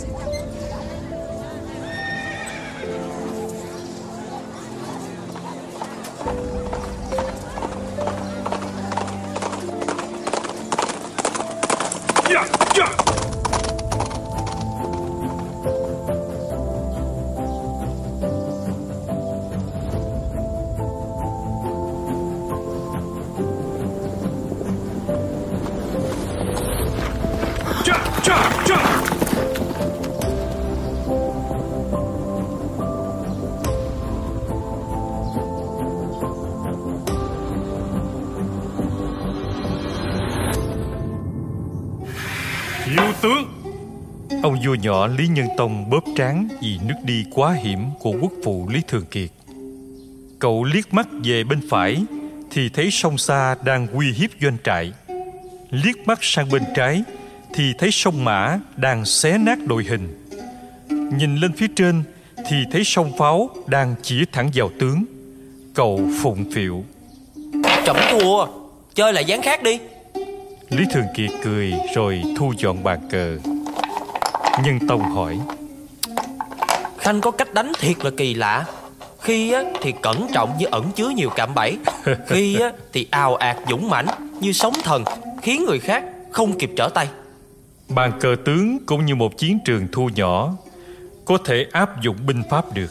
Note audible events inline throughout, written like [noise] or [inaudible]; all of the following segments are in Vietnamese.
cidade. Vua nhỏ Lý Nhân Tông bóp trán Vì nước đi quá hiểm của quốc phụ Lý Thường Kiệt. Cậu liếc mắt về bên phải Thì thấy sông xa đang uy hiếp doanh trại. Liếc mắt sang bên trái Thì thấy sông Mã đang xé nát đội hình. Nhìn lên phía trên Thì thấy sông pháo đang chỉ thẳng vào tướng. Cậu phụng phịu Trẫm thua Chơi lại dáng khác đi. Lý Thường Kiệt cười rồi thu dọn bàn cờ Nhân Tông hỏi Khanh có cách đánh thiệt là kỳ lạ. Khi á, thì cẩn trọng như ẩn chứa nhiều cạm bẫy. Khi á, thì ào ạt dũng mãnh như sóng thần Khiến người khác không kịp trở tay. Bàn cờ tướng cũng như một chiến trường thu nhỏ Có thể áp dụng binh pháp được.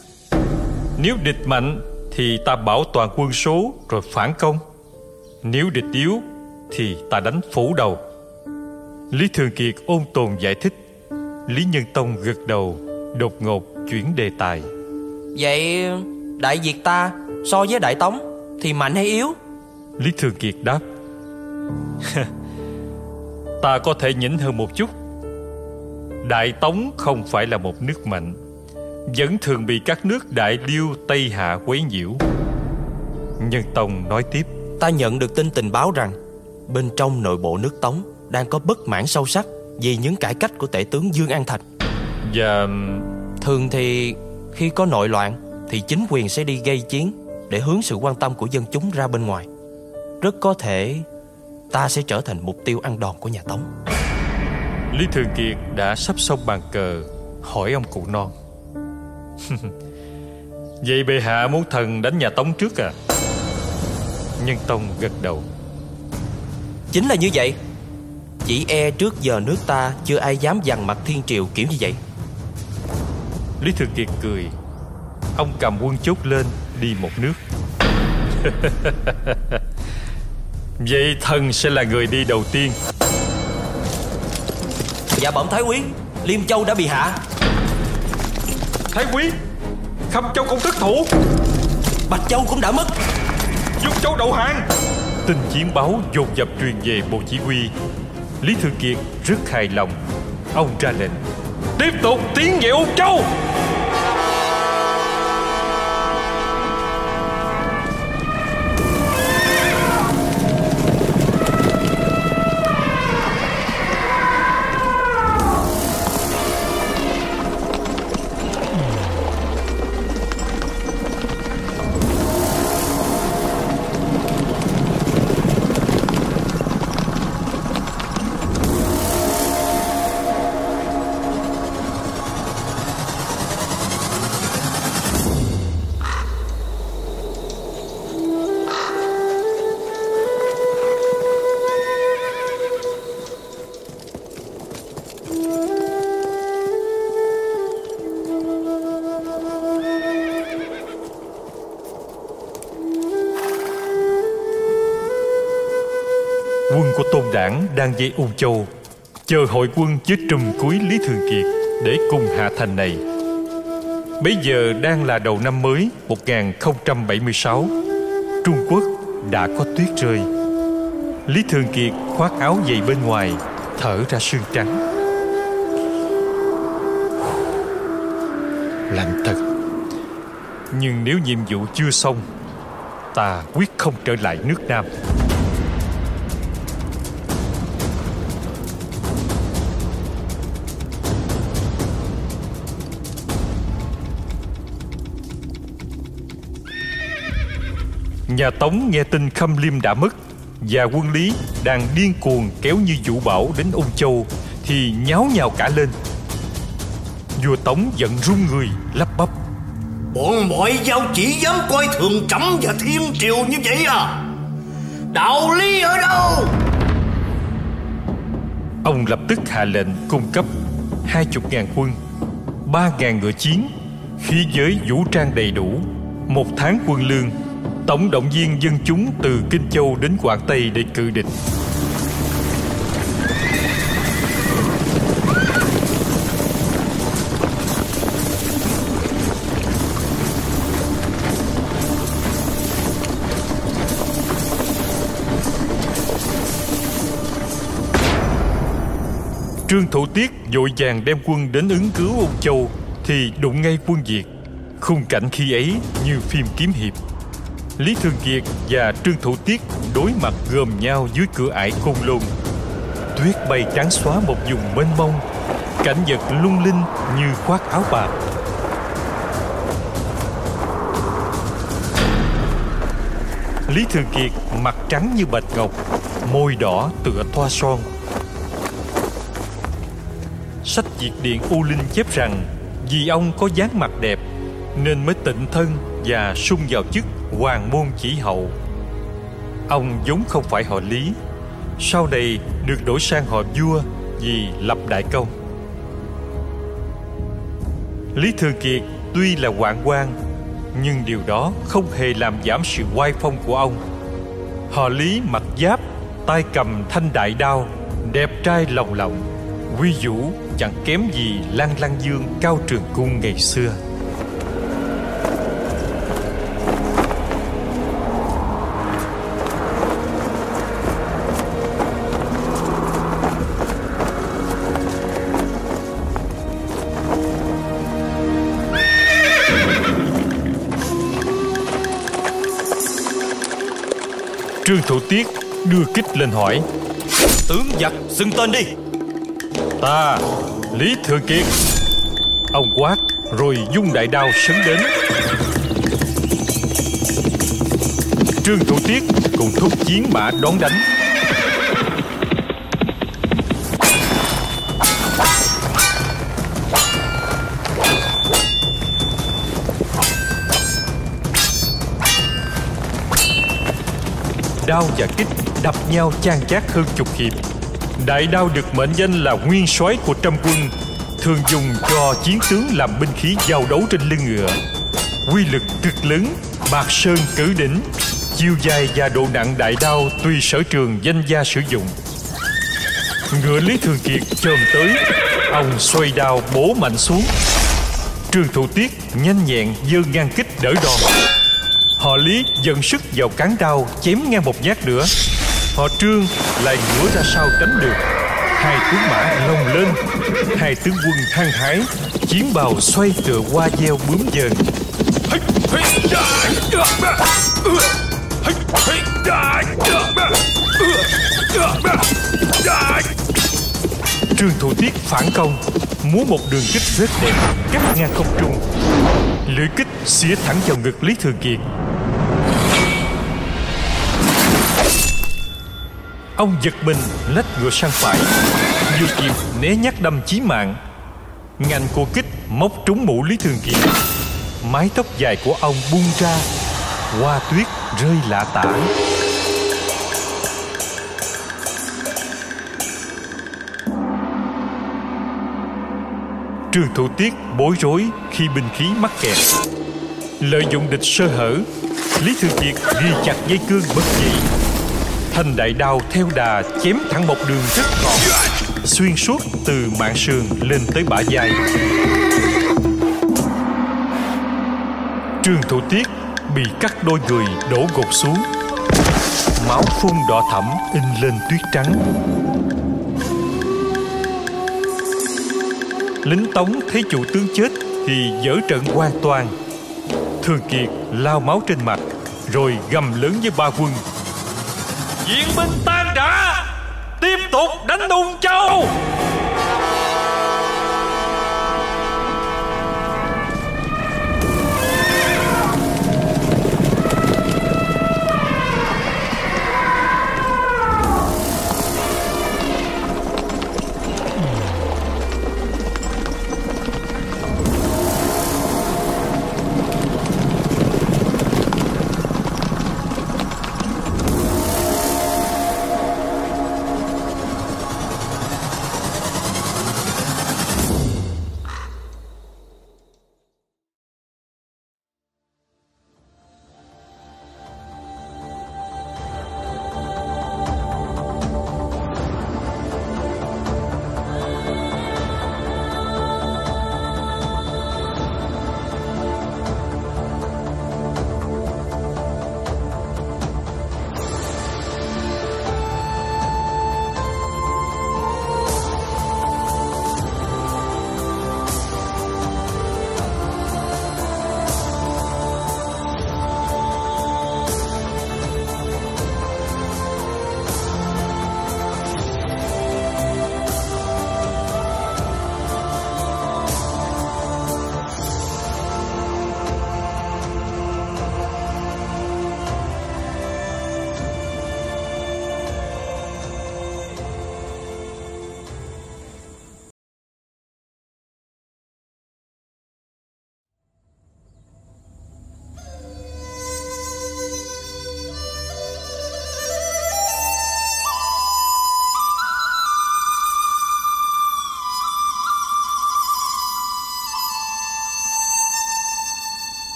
Nếu địch mạnh thì ta bảo toàn quân số rồi phản công. Nếu địch yếu thì ta đánh phủ đầu. Lý Thường Kiệt ôn tồn giải thích Lý Nhân Tông gật đầu Đột ngột chuyển đề tài. Vậy Đại Việt ta so với Đại Tống Thì mạnh hay yếu? Lý Thường Kiệt đáp. [laughs] Ta có thể nhỉnh hơn một chút. Đại Tống không phải là một nước mạnh Vẫn thường bị các nước Đại Liêu Tây Hạ quấy nhiễu. Nhân Tông nói tiếp. Ta nhận được tin tình báo rằng Bên trong nội bộ nước Tống Đang có bất mãn sâu sắc Vì những cải cách của tể tướng Dương An Thạch. Và Thường thì khi có nội loạn Thì chính quyền sẽ đi gây chiến Để hướng sự quan tâm của dân chúng ra bên ngoài. Rất có thể Ta sẽ trở thành mục tiêu ăn đòn của nhà Tống. Lý Thường Kiệt đã sắp xong bàn cờ Hỏi ông cụ non. [laughs] Vậy bệ hạ muốn thần đánh nhà Tống trước à? Nhân Tông gật đầu. Chính là như vậy Chỉ e trước giờ nước ta Chưa ai dám dằn mặt thiên triều kiểu như vậy. Lý Thường Kiệt cười. Ông cầm quân chốt lên Đi một nước. [laughs] Vậy thần sẽ là người đi đầu tiên. Dạ bẩm Thái Quý Liêm Châu đã bị hạ. Thái quý Khâm Châu công thất thủ. Bạch Châu cũng đã mất. Dung Châu đầu hàng. Tin chiến báo dồn dập truyền về Bộ Chỉ huy Lý Thường Kiệt rất hài lòng. Ông ra lệnh, Tiếp tục tiến về Ung Châu. Đảng đang dây Ung Châu. Chờ hội quân dưới trùm cuối Lý Thường Kiệt Để cùng hạ thành này. Bây giờ đang là đầu năm mới 1076 Trung Quốc đã có tuyết rơi. Lý Thường Kiệt khoác áo dày bên ngoài, Thở ra sương trắng. Lạnh thật. Nhưng nếu nhiệm vụ chưa xong, Ta quyết không trở lại nước Nam. Nhà Tống nghe tin Khâm Liêm đã mất Và quân Lý đang điên cuồng kéo như vũ bão đến Ung Châu Thì nháo nhào cả lên. Vua Tống giận run người lắp bắp. Bọn mọi giao chỉ dám coi thường trẫm và thiên triều như vậy à? Đạo lý ở đâu? Ông lập tức hạ lệnh cung cấp hai chục ngàn quân ba ngàn ngựa chiến Khí giới vũ trang đầy đủ Một tháng quân lương Tổng động viên dân chúng từ Kinh Châu đến Quảng Tây để cự địch Trương Thủ Tiết vội vàng đem quân đến ứng cứu Âu Châu, thì đụng ngay quân Việt. Khung cảnh khi ấy như phim kiếm hiệp. Lý Thường Kiệt và Trương Thủ Tiết đối mặt gồm nhau dưới cửa ải côn lôn. Tuyết bay trắng xóa một vùng mênh mông, cảnh vật lung linh như khoác áo bạc. Lý Thường Kiệt mặt trắng như bạch ngọc, môi đỏ tựa thoa son. Sách Việt Điện U Linh chép rằng vì ông có dáng mặt đẹp nên mới tịnh thân và sung vào chức hoàng môn chỉ hậu. Ông vốn không phải họ Lý, sau này được đổi sang họ vua vì lập đại công. Lý Thường Kiệt tuy là hoạn quan nhưng điều đó không hề làm giảm sự oai phong của ông. Họ Lý mặc giáp, tay cầm thanh đại đao, đẹp trai lòng lộng, uy vũ chẳng kém gì Lan Lăng Dương cao trường cung ngày xưa. Trương Thủ Tiết đưa kích lên hỏi. Tướng giặc xưng tên đi. Ta Lý Thừa Kiệt. Ông quát rồi dung đại đao sấn đến. Trương Thủ Tiết cùng thúc chiến mã đón đánh Đao và kích đập nhau chan chát hơn chục hiệp. Đại đao được mệnh danh là nguyên soái của trăm quân Thường dùng cho chiến tướng làm binh khí giao đấu trên lưng ngựa. Quy lực cực lớn, bạc sơn cử đỉnh Chiều dài và độ nặng đại đao tùy sở trường danh gia sử dụng. Ngựa Lý Thường Kiệt chồm tới Ông xoay đao bổ mạnh xuống. Trương Thủ Tiết nhanh nhẹn giơ ngang kích đỡ đòn. Họ Lý dần sức vào cán đao, chém ngang một nhát nữa. Họ Trương lại ngửa ra sau tránh được Hai tướng mã lồng lên, Hai tướng quân hăng hái. Chiến bào xoay tựa qua gieo bướm dần Trương Thủ Tiết phản công, Múa một đường kích rất đẹp Cắt ngang không trung. Lưỡi kích xỉa thẳng vào ngực Lý Thường Kiệt. Ông giật mình, lách ngựa sang phải. Vừa kịp né nhát đâm chí mạng, Ngành của kích móc trúng mũ Lý Thường Kiệt. Mái tóc dài của ông bung ra, Hoa tuyết rơi lạ tả. Trương Thủ Tiết bối rối khi binh khí mắc kẹt. Lợi dụng địch sơ hở, Lý Thường Kiệt ghi chặt dây cương bất dị. Thanh đại đao theo đà chém thẳng một đường rất gọn Xuyên suốt từ mạng sườn lên tới bả vai. Trương Thủ Tiết bị cắt đôi người đổ gục xuống. Máu phun đỏ thẫm in lên tuyết trắng. Lính Tống thấy chủ tướng chết thì dở trận hoàn toàn. Thường Kiệt lao máu trên mặt, Rồi gầm lớn với ba quân. Viện binh tan rã, Tiếp tục đánh Ung Châu.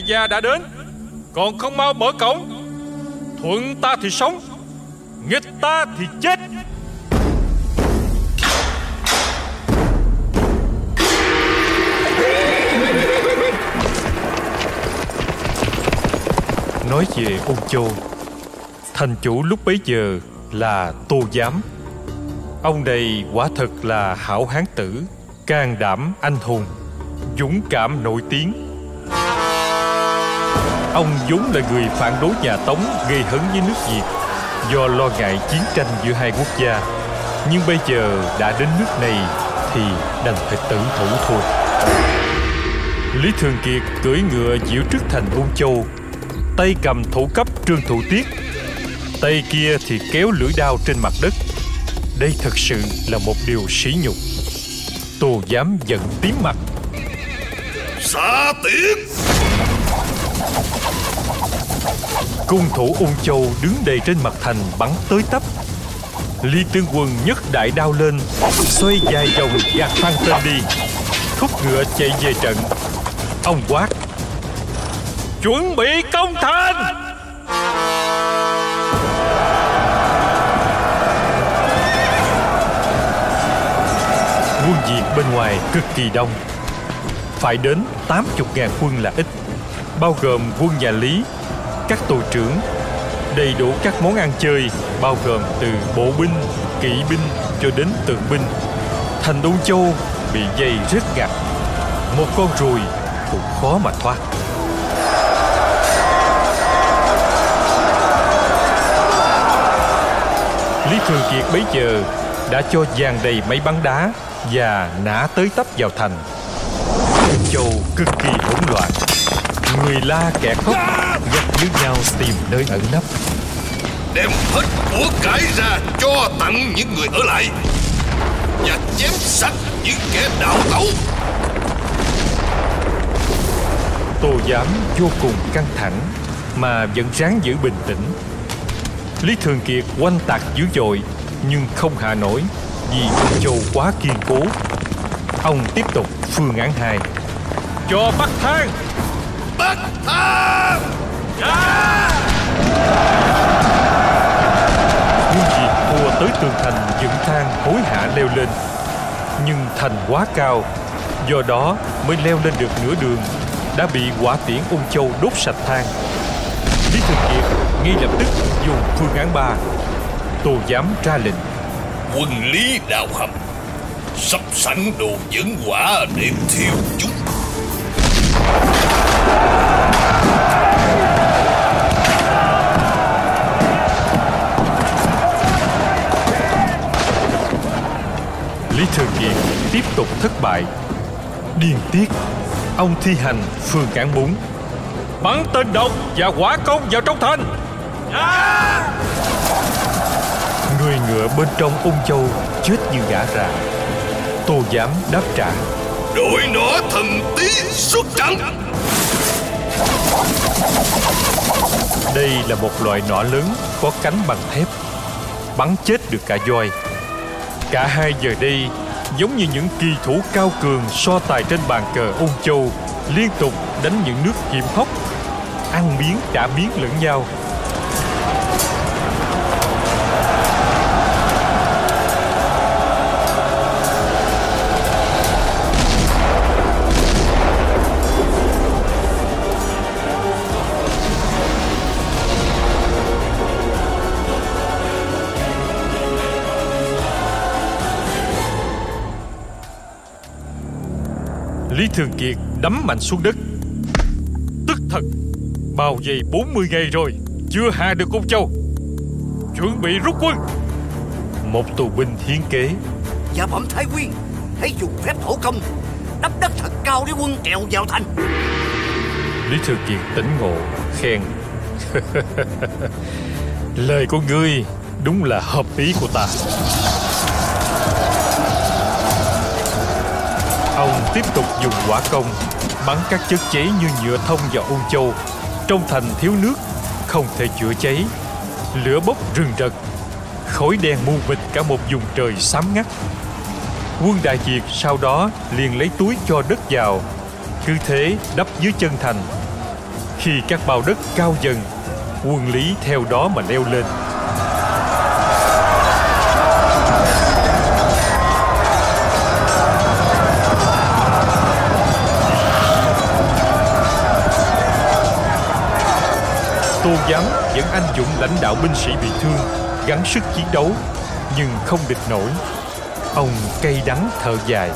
Đại gia đã đến. Còn không mau mở cổng. Thuận ta thì sống, Nghịch ta thì chết. Nói về Ung Châu, Thành chủ lúc bấy giờ là Tô Giám. Ông này quả thật là hảo hán tử, Can đảm anh hùng, Dũng cảm nổi tiếng. Ông vốn là người phản đối nhà Tống gây hấn với nước Việt Do lo ngại chiến tranh giữa hai quốc gia. Nhưng bây giờ đã đến nước này Thì đành phải tử thủ thôi. Lý Thường Kiệt cưỡi ngựa diễu trước thành Ung Châu, Tay cầm thủ cấp Trương Thủ Tiết, Tay kia thì kéo lưỡi đao trên mặt đất. Đây thật sự là một điều sỉ nhục. Tô dám giận tím mặt. Xa tiết! Cung thủ Ung Châu đứng đầy trên mặt thành bắn tới tấp. Lý Tương Quân nhấc đại đao lên, Xoay dài vòng gạt phan tên đi. Thúc ngựa chạy về trận. Ông quát, Chuẩn bị công thành! Quân diệt bên ngoài cực kỳ đông. Phải đến 80.000 quân là ít, Bao gồm quân nhà Lý các tù trưởng Đầy đủ các món ăn chơi Bao gồm từ bộ binh, kỵ binh cho đến tượng binh Thành Đông Châu bị dây rất gặt Một con ruồi cũng khó mà thoát Lý Thường Kiệt bấy giờ đã cho dàn đầy máy bắn đá và nã tới tấp vào thành. Châu cực kỳ hỗn loạn. Người la kẻ khóc dắt với nhau tìm nơi ẩn nấp. đem hết của cải ra cho tặng những người ở lại và chém sạch những kẻ đào tẩu Tô Giám vô cùng căng thẳng mà vẫn ráng giữ bình tĩnh. Lý Thường Kiệt quanh tạc dữ dội nhưng không hạ nổi vì Ung Châu quá kiên cố. Ông tiếp tục phương án 2. Cho bắt thang bắt thang Quân Việt thua tới tường thành dựng thang hối hả leo lên. Nhưng thành quá cao, Do đó mới leo lên được nửa đường, Đã bị quả tiễn ung châu đốt sạch thang. Lý Thường Kiệt ngay lập tức dùng phương án 3 Tô giám ra lệnh. Quân lý đào hầm, sắp sẵn đồ dẫn quả để thiêu chúng. Tiếp tục thất bại. Điên tiết Ông thi hành phương án 4 Bắn tên độc và quả công vào trong thành. Người ngựa bên trong ung châu chết như gã rà. Tô giám đáp trả. Đội nỏ thần tí xuất trận Đây là một loại nỏ lớn có cánh bằng thép. Bắn chết được cả voi. Cả hai giờ đây giống như những kỳ thủ cao cường so tài trên bàn cờ ung châu, Liên tục đánh những nước hiểm hóc Ăn miếng trả miếng lẫn nhau. Lý Thường Kiệt đấm mạnh xuống đất. Tức thật Bao vây 40 ngày rồi Chưa hạ được Ung Châu Chuẩn bị rút quân. Một tù binh hiến kế. Dạ bẩm Thái Quyên Hãy dùng phép thổ công Đắp đất thật cao để quân trèo vào thành. Lý Thường Kiệt tỉnh ngộ Khen. [laughs] Lời của ngươi Đúng là hợp ý của ta Ông tiếp tục dùng quả công, Bắn các chất cháy như nhựa thông và ô châu. Trong thành thiếu nước, Không thể chữa cháy. Lửa bốc rừng rực, Khói đen mù mịt cả một vùng trời xám ngắt. Quân Đại Việt sau đó liền lấy túi cho đất vào. Cứ thế đắp dưới chân thành. Khi các bao đất cao dần, Quân Lý theo đó mà leo lên. Tô Giám vẫn anh dũng lãnh đạo binh sĩ bị thương Gắng sức chiến đấu Nhưng không địch nổi. Ông cay đắng thở dài.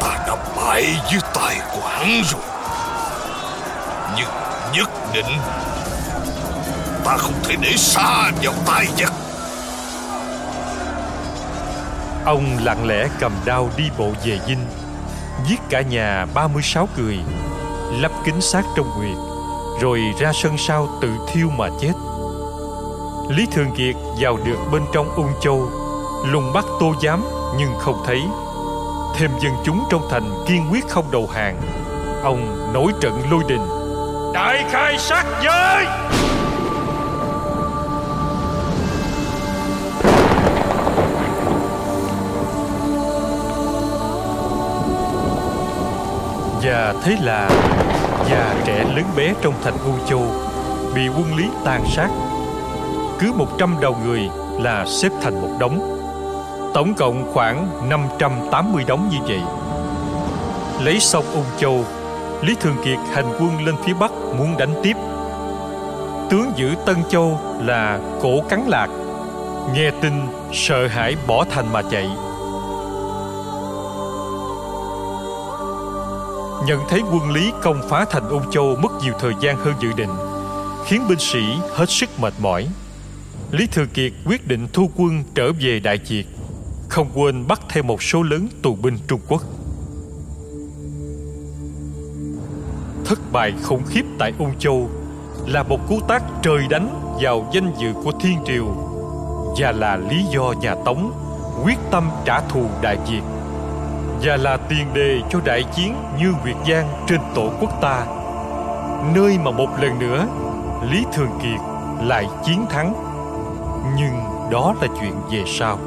Ta đã bại dưới tay của hắn rồi. Nhưng nhất định Ta không thể để xa vào tay giặc. Ông lặng lẽ cầm đao đi bộ về dinh Giết cả nhà 36 người Lắp kính xác trong nguyệt rồi ra sân sau tự thiêu mà chết. Lý Thường Kiệt vào được bên trong ung châu, Lùng bắt tô giám nhưng không thấy. Thêm dân chúng trong thành kiên quyết không đầu hàng. Ông nổi trận lôi đình. Đại khai sát giới! Và thế là già trẻ lớn bé trong thành U Châu bị quân Lý tàn sát. Cứ 100 đầu người là xếp thành một đống. Tổng cộng khoảng 580 đống như vậy. Lấy xong Ung Châu, Lý Thường Kiệt hành quân lên phía Bắc muốn đánh tiếp. Tướng giữ Tân Châu là Cổ Cắn Lạc. Nghe tin sợ hãi bỏ thành mà chạy. Nhận thấy quân lý công phá thành ung châu mất nhiều thời gian hơn dự định, khiến binh sĩ hết sức mệt mỏi. Lý Thừa kiệt quyết định thu quân trở về đại việt, không quên bắt thêm một số lớn tù binh trung quốc. Thất bại khủng khiếp tại ung châu là một cú tác trời đánh vào danh dự của thiên triều và là lý do nhà tống quyết tâm trả thù đại việt và là tiền đề cho đại chiến như Việt Giang trên tổ quốc ta. Nơi mà một lần nữa, Lý Thường Kiệt lại chiến thắng. Nhưng đó là chuyện về sau.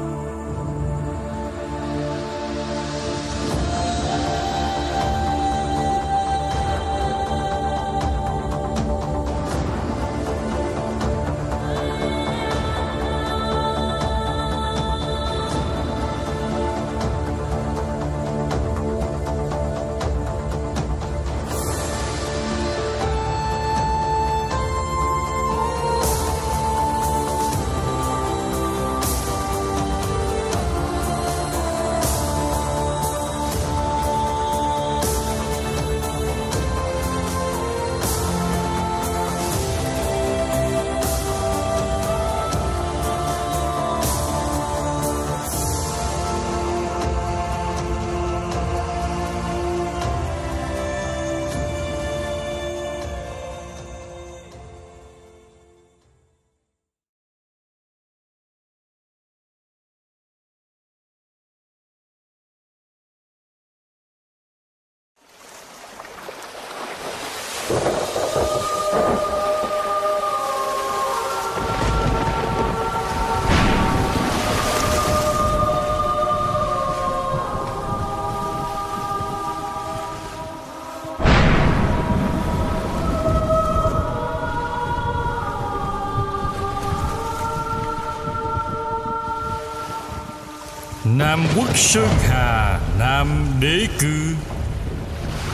Nam quốc Sơn Hà, Nam đế cư.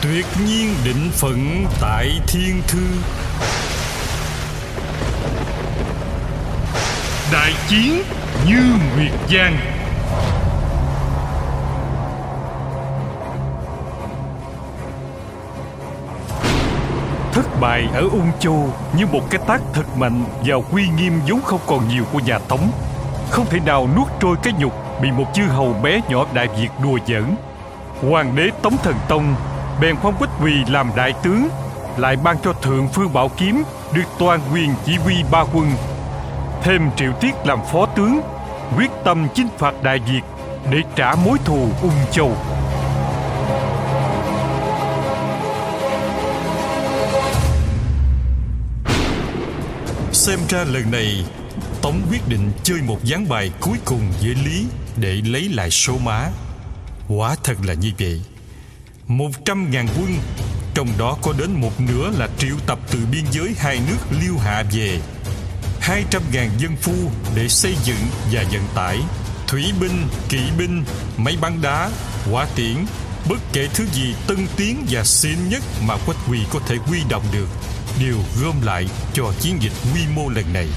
Tuyệt nhiên định phận tại thiên thư. Đại chiến như Nguyệt Giang. Thất bại ở Ung Châu như một cái tác thật mạnh vào quy nghiêm vốn không còn nhiều của nhà Tống. Không thể nào nuốt trôi cái nhục bị một chư hầu bé nhỏ Đại Việt đùa giỡn. Hoàng đế Tống Thần Tông bèn phong Quách Quỳ làm đại tướng, lại ban cho Thượng Phương Bảo Kiếm được toàn quyền chỉ huy ba quân. Thêm Triệu Tiết làm phó tướng, quyết tâm chinh phạt Đại Việt để trả mối thù Ung Châu. Xem ra lần này Tống quyết định chơi một gián bài cuối cùng với Lý Để lấy lại số má. Quả thật là như vậy. Một trăm ngàn quân Trong đó có đến một nửa là triệu tập từ biên giới hai nước Liêu Hạ về. Hai trăm ngàn dân phu để xây dựng và vận tải. Thủy binh, kỵ binh, máy bắn đá, hỏa tiễn Bất kể thứ gì tân tiến và xịn nhất mà Quách Quỳ có thể huy động được Đều gom lại cho chiến dịch quy mô lần này.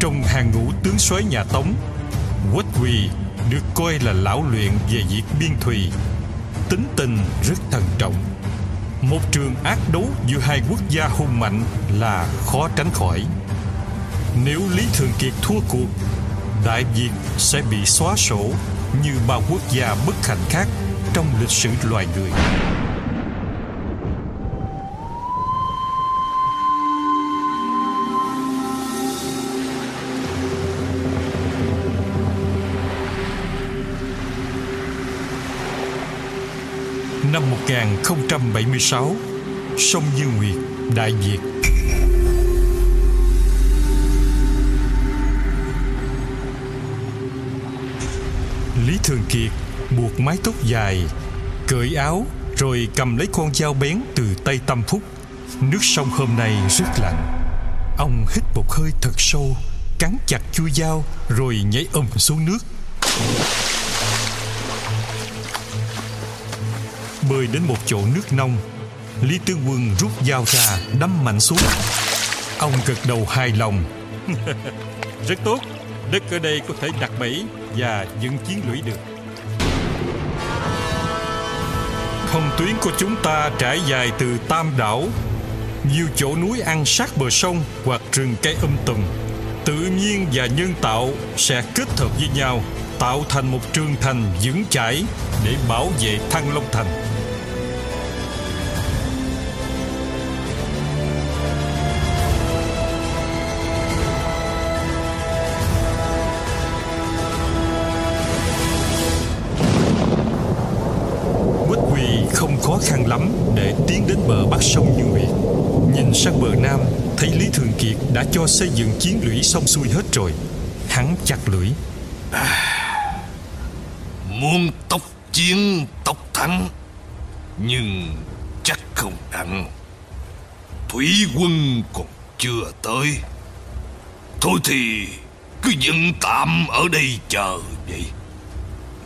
Trong hàng ngũ tướng soái nhà Tống Quách Quỳ được coi là lão luyện về việc biên thùy. Tính tình rất thận trọng. Một trường ác đấu giữa hai quốc gia hùng mạnh là khó tránh khỏi. Nếu lý thường kiệt thua cuộc, đại việt sẽ bị xóa sổ như bao quốc gia bất hạnh khác trong lịch sử loài người. Năm 1076 Sông Như Nguyệt, Đại diệt Lý Thường Kiệt buộc mái tóc dài, Cởi áo Rồi cầm lấy con dao bén từ tay Tâm Phúc. Nước sông hôm nay rất lạnh. Ông hít một hơi thật sâu, Cắn chặt chui dao Rồi nhảy ầm xuống nước. Bơi đến một chỗ nước nông. Lý tướng quân rút dao ra đâm mạnh xuống. Ông gật đầu hài lòng. [laughs] Rất tốt. Đất ở đây có thể đặt bẫy và dựng chiến lũy được. Hồng tuyến của chúng ta trải dài từ Tam Đảo Nhiều chỗ núi ăn sát bờ sông hoặc rừng cây um tùm. Tự nhiên và nhân tạo sẽ kết hợp với nhau Tạo thành một trường thành vững chãi để bảo vệ Thăng Long Thành lắm để tiến đến bờ bắc sông Như Nguyệt. Nhìn sang bờ nam, thấy Lý Thường Kiệt đã cho xây dựng chiến lũy xong xuôi hết rồi. Hắn chặt lưỡi. À, [sighs] muốn tốc chiến tốc thắng, nhưng chắc không đặng. Thủy quân còn chưa tới. Thôi thì cứ dừng tạm ở đây chờ vậy.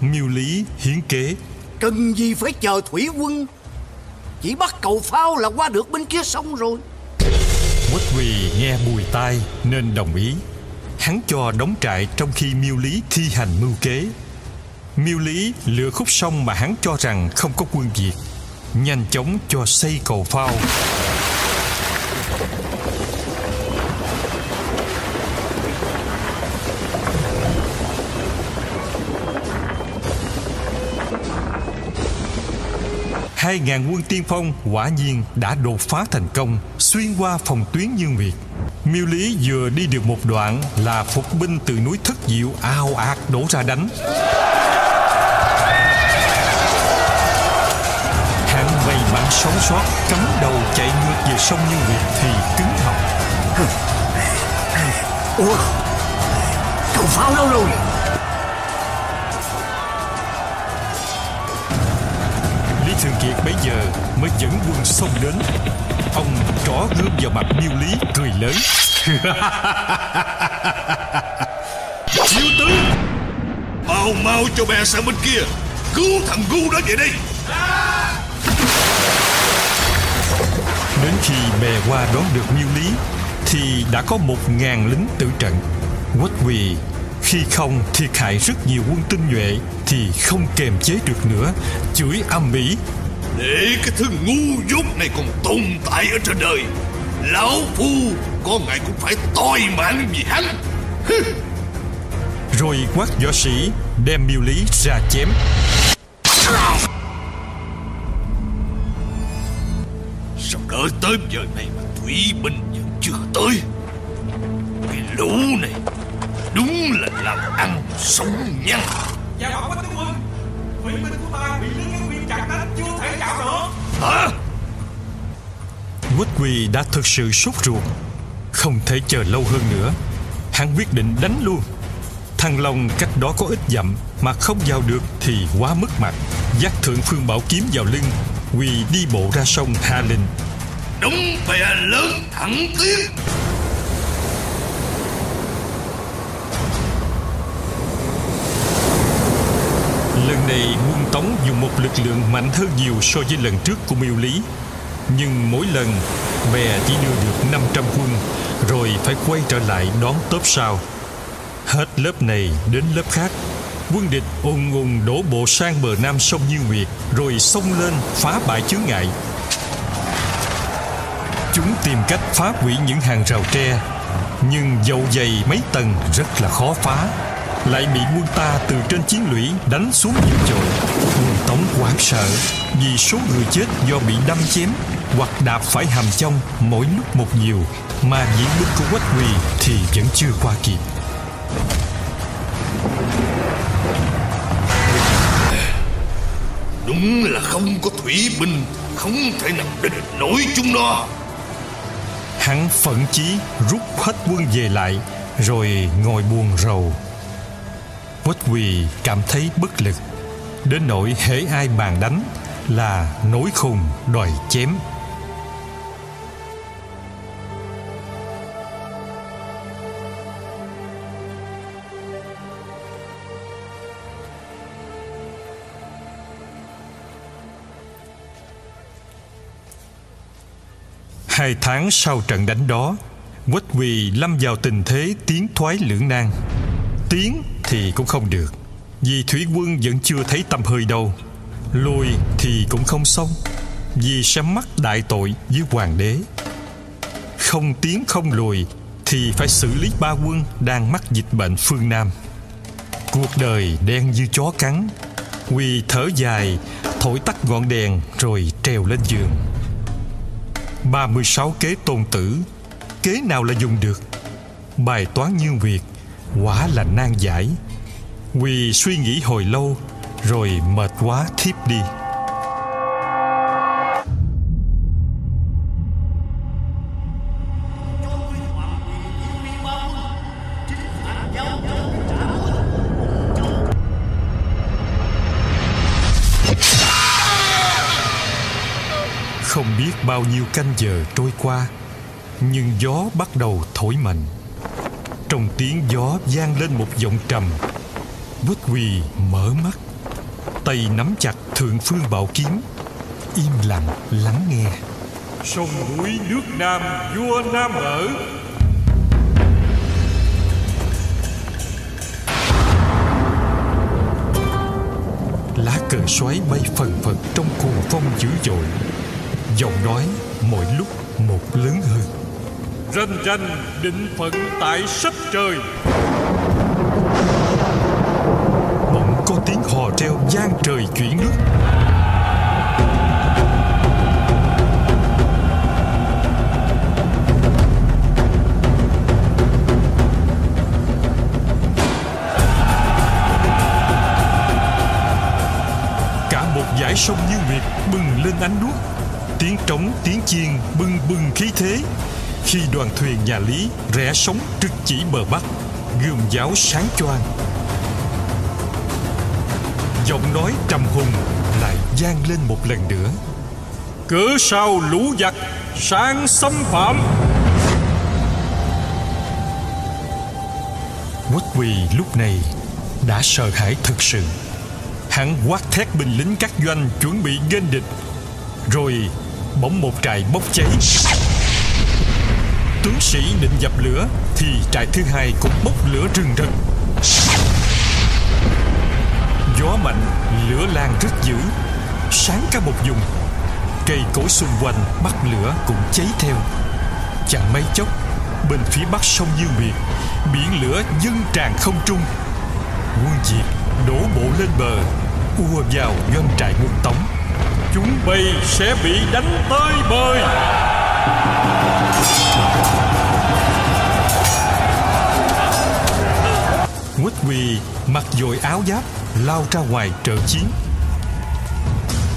Miêu Lý hiến kế Cần gì phải chờ thủy quân chỉ bắt cầu phao là qua được bên kia sông rồi. Quách Huy nghe bùi tai nên đồng ý. Hắn cho đóng trại trong khi miêu lý thi hành mưu kế. Miêu lý lựa khúc sông mà hắn cho rằng không có quân Việt Nhanh chóng cho xây cầu phao. 2.000 quân tiên phong quả nhiên đã đột phá thành công, xuyên qua phòng tuyến dương việt. miêu lý vừa đi được một đoạn là phục binh từ núi thất diệu ao ạt đổ ra đánh. Hắn may mắn sống sót, cắm đầu chạy ngược về sông như việt thì cứng họng. Ủa? Cầu pháo đâu rồi? Kiệt bây giờ mới dẫn quân xông đến. Ông trỏ gươm vào mặt miêu lý, cười lớn. [laughs] Chiêu tướng Mau mau cho bè sang bên kia. Cứu thằng gu đó về đây. Đến khi bè qua đón được miêu lý, Thì đã có một ngàn lính tử trận. Quách quỳ, khi không thiệt hại rất nhiều quân tinh nhuệ thì không kềm chế được nữa. Chửi âm mỹ để cái thứ ngu dốt này còn tồn tại ở trên đời. Lão phu có ngày cũng phải toi mạng vì hắn. Rồi quát võ sĩ đem miêu lý ra chém. Sao đợi tới giờ này mà thủy binh vẫn chưa tới? Cái lũ này Đúng là làm ăn sống nhăn Dạ bảo quách tướng quân Thủy binh của ta bị lính đánh Chưa nữa Hả Quýt Quỳ đã thực sự sốt ruột, Không thể chờ lâu hơn nữa. Hắn quyết định đánh luôn. Thăng Long cách đó có ít dặm Mà không vào được thì quá mất mặt. Dắt thượng phương bảo kiếm vào lưng, Quỳ đi bộ ra sông hạ lệnh đúng bè lớn thẳng tiến. Lần này quân Tống dùng một lực lượng mạnh hơn nhiều so với lần trước của Miêu Lý. Nhưng mỗi lần bè chỉ đưa được 500 quân, Rồi phải quay trở lại đón tốp sau. Hết lớp này đến lớp khác. Quân địch ùn ùn đổ bộ sang bờ nam sông Như Nguyệt, Rồi xông lên phá bãi chướng ngại. Chúng tìm cách phá hủy những hàng rào tre, Nhưng dầu dày mấy tầng rất là khó phá lại bị quân ta từ trên chiến lũy đánh xuống dữ dội. Quân tống hoảng sợ vì số người chết do bị đâm chém hoặc đạp phải hàm trong mỗi lúc một nhiều mà diễn binh của quách quỳ thì vẫn chưa qua kịp. Đúng là không có thủy binh Không thể nào địch nổi chúng nó. Hắn phẫn chí rút hết quân về lại rồi ngồi buồn rầu quách quỳ cảm thấy bất lực. Đến nỗi hễ ai bàn đánh là nối khùng, đòi chém. Hai tháng sau trận đánh đó Quách quỳ lâm vào tình thế tiến thoái lưỡng nan. Tiến thì cũng không được. Vì thủy quân vẫn chưa thấy tâm hơi đâu. Lùi thì cũng không xong. Vì sẽ mắc đại tội với hoàng đế. Không tiến không lùi Thì phải xử lý ba quân Đang mắc dịch bệnh phương Nam. Cuộc đời đen như chó cắn. Quỳ thở dài, Thổi tắt ngọn đèn Rồi treo lên giường. 36 kế tôn tử. Kế nào là dùng được? Bài toán như việc Quả là nan giải. Quỳ suy nghĩ hồi lâu, Rồi mệt quá thiếp đi. Không biết bao nhiêu canh giờ trôi qua, Nhưng gió bắt đầu thổi mạnh. Trong tiếng gió vang lên một giọng trầm. Bút quỳ mở mắt. Tay nắm chặt thượng phương bảo kiếm. Im lặng lắng nghe. Sông núi nước Nam vua Nam ở. Lá cờ xoáy bay phần phật trong cuồng phong dữ dội. Giọng nói mỗi lúc một lớn hơn Ranh ranh định phận tại sắp trời. Bỗng có tiếng hò reo gian trời chuyển nước. Cả một dải sông như nguyệt bừng lên ánh đuốc. Tiếng trống, tiếng chiên bừng bừng khí thế. Khi đoàn thuyền nhà Lý rẽ sóng trực chỉ bờ Bắc, Gươm giáo sáng choang. Giọng nói trầm hùng lại vang lên một lần nữa. Cớ sao lũ giặc sáng xâm phạm? Quốc quỳ lúc này đã sợ hãi thực sự. Hắn quát thét binh lính các doanh chuẩn bị nghênh địch, Rồi bỗng một trại bốc cháy. Tướng sĩ định dập lửa Thì trại thứ hai cũng bốc lửa rừng rực. Gió mạnh, lửa lan rất dữ. Sáng cả một vùng Cây cối xung quanh bắt lửa cũng cháy theo. Chẳng mấy chốc Bên phía bắc sông Như Nguyệt Biển lửa dâng tràn không trung. Quân Diệt đổ bộ lên bờ Ùa vào doanh trại quân Tống. Chúng bay sẽ bị đánh tới bời Woodby mặc dội áo giáp, Lao ra ngoài trợ chiến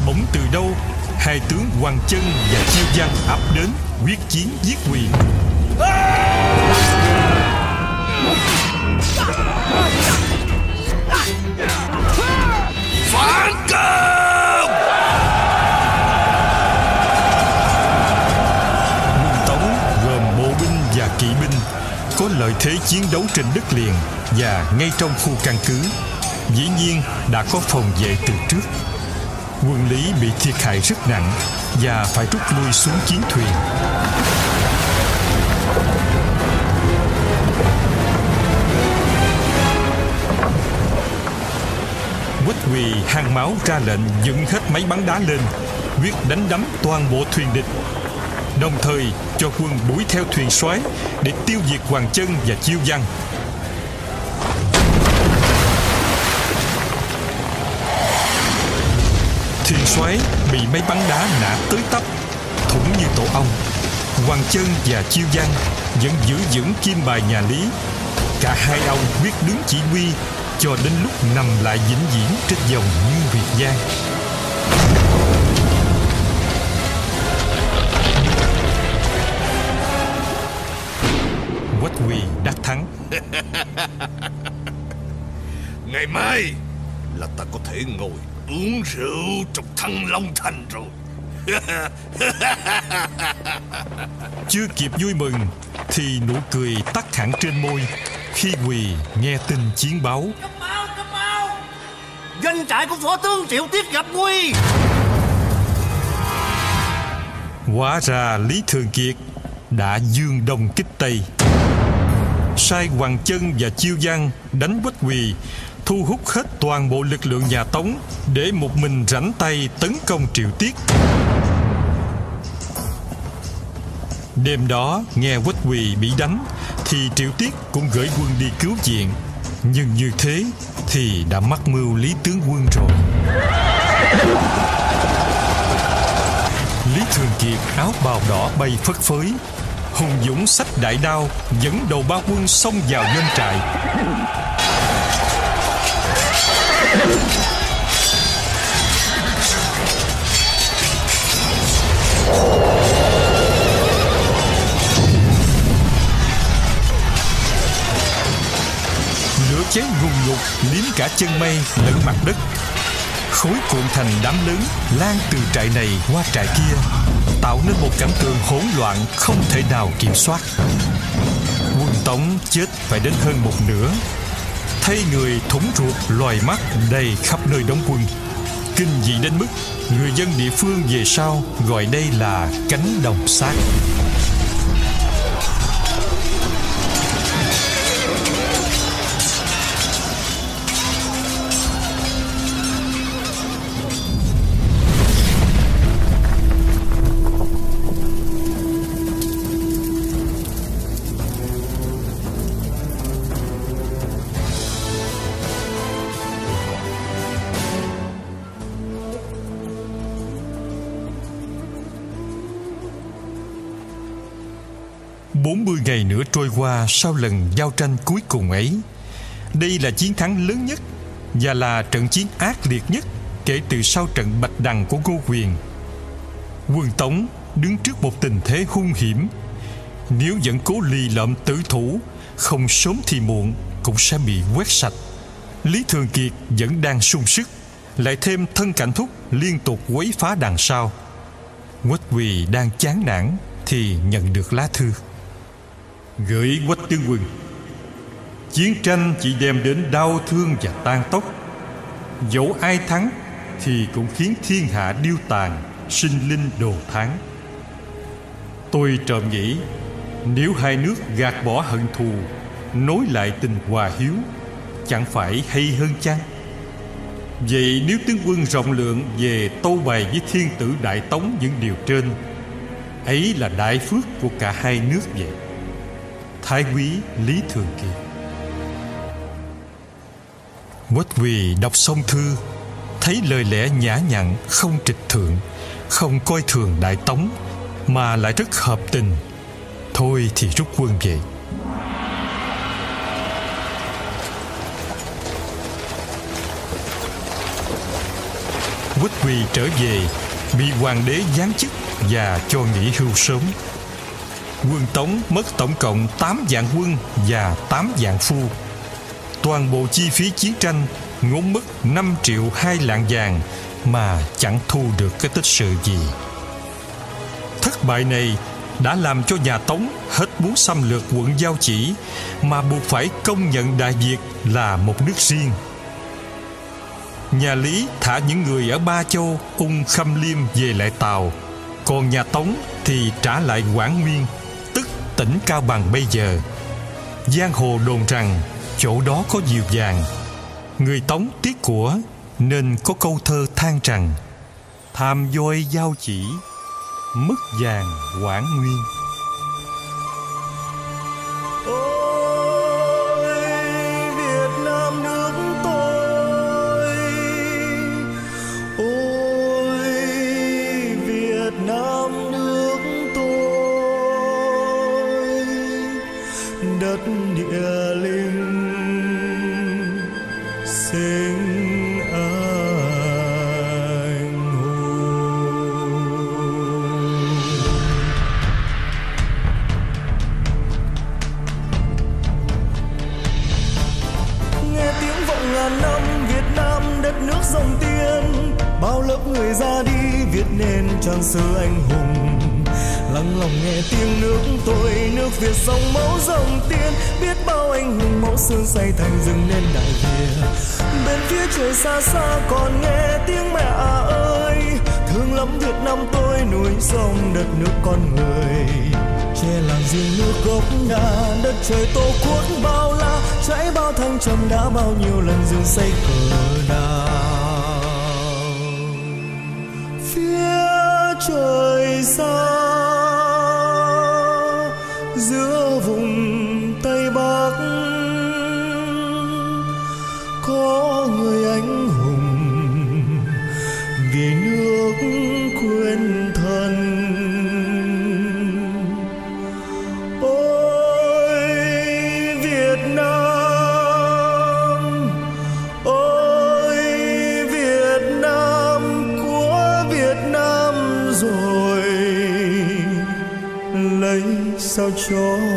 Bỗng từ đâu, Hai tướng Hoàng Chân và Chiêu Giang ập đến, Quyết chiến giết quyền. Thế chiến đấu trên đất liền và ngay trong khu căn cứ. Dĩ nhiên, đã có phòng vệ từ trước. Quân lý bị thiệt hại rất nặng và phải rút lui xuống chiến thuyền. Quách quỳ hang máu ra lệnh dựng hết máy bắn đá lên, quyết đánh đắm toàn bộ thuyền địch đồng thời cho quân đuổi theo thuyền soái để tiêu diệt hoàng chân và chiêu văn. Thuyền xoáy bị mấy bắn đá nã tới tấp, thủng như tổ ong. Hoàng chân và chiêu văn vẫn giữ vững kim bài nhà lý. Cả hai ông quyết đứng chỉ huy cho đến lúc nằm lại vĩnh viễn trên dòng như việt giang. Quỳ đắc thắng. [laughs] Ngày mai là ta có thể ngồi uống rượu trong thăng Long Thành rồi. [laughs] Chưa kịp vui mừng thì nụ cười tắt hẳn trên môi khi quỳ nghe tin chiến báo. Doanh trại của phó tướng Triệu Tiết gặp nguy Hóa ra Lý Thường Kiệt đã dương đông kích tây Sai Hoàng Chân và Chiêu giang đánh Quách Quỳ, Thu hút hết toàn bộ lực lượng nhà Tống Để một mình rảnh tay tấn công Triệu Tiết. Đêm đó, nghe Quách Quỳ bị đánh, Thì Triệu Tiết cũng gửi quân đi cứu viện. Nhưng như thế thì đã mắc mưu Lý Tướng Quân rồi. Lý Thường Kiệt áo bào đỏ bay phất phới Hùng Dũng sách đại đao, Dẫn đầu ba quân xông vào doanh trại. Lửa cháy ngùng ngục liếm cả chân mây lẫn mặt đất khối cuộn thành đám lớn lan từ trại này qua trại kia, tạo nên một cảnh tượng hỗn loạn không thể nào kiểm soát. Quân tống chết phải đến hơn một nửa. Thay người thủng ruột, loài mắt đầy khắp nơi đóng quân. Kinh dị đến mức người dân địa phương về sau gọi đây là cánh đồng xác. Bốn mươi ngày nữa trôi qua sau lần giao tranh cuối cùng ấy. Đây là chiến thắng lớn nhất và là trận chiến ác liệt nhất kể từ sau trận Bạch Đằng của Ngô Quyền. Quân Tống đứng trước một tình thế hung hiểm. Nếu vẫn cố lì lợm tử thủ, không sớm thì muộn cũng sẽ bị quét sạch. Lý Thường Kiệt vẫn đang sung sức, lại thêm thân cảnh thúc liên tục quấy phá đằng sau. Quách Quỳ đang chán nản thì nhận được lá thư. Gửi quách tướng quân. Chiến tranh chỉ đem đến đau thương và tan tóc. Dẫu ai thắng Thì cũng khiến thiên hạ điêu tàn, Sinh linh đồ tháng Tôi trộm nghĩ, Nếu hai nước gạt bỏ hận thù, Nối lại tình hòa hiếu, Chẳng phải hay hơn chăng? Vậy nếu tướng quân rộng lượng Về tâu bày với thiên tử Đại Tống những điều trên, Ấy là đại phước của cả hai nước vậy. Thái quý Lý Thường Kiệt. Quách quỳ đọc xong thư, Thấy lời lẽ nhã nhặn, Không trịch thượng, Không coi thường Đại Tống, Mà lại rất hợp tình. Thôi thì rút quân về. Quách quỳ trở về, Bị hoàng đế giáng chức Và cho nghỉ hưu sớm. Quân Tống mất tổng cộng 8 vạn quân và 8 vạn phu. Toàn bộ chi phí chiến tranh ngốn mất 5 triệu hai lạng vàng mà chẳng thu được cái tích sự gì. Thất bại này đã làm cho nhà Tống hết muốn xâm lược quận Giao Chỉ mà buộc phải công nhận Đại Việt là một nước riêng. Nhà Lý thả những người ở Ba Châu, Ung, Khâm Liêm về lại Tàu, còn nhà Tống thì trả lại Quảng Nguyên, tỉnh Cao Bằng bây giờ. Giang hồ đồn rằng chỗ đó có diều vàng. Người Tống tiếc của nên có câu thơ than rằng, tham voi giao chỉ, mất vàng quảng nguyên Đất địa linh. Sinh xa xa còn nghe tiếng mẹ à ơi. Thương lắm Việt Nam tôi, núi sông, đất nước con người. Che làng riêng nước gốc ngà, đất trời tổ quốc bao la. Cháy bao thăng trầm đã bao nhiêu lần dương xây cờ đào. Phía trời Nam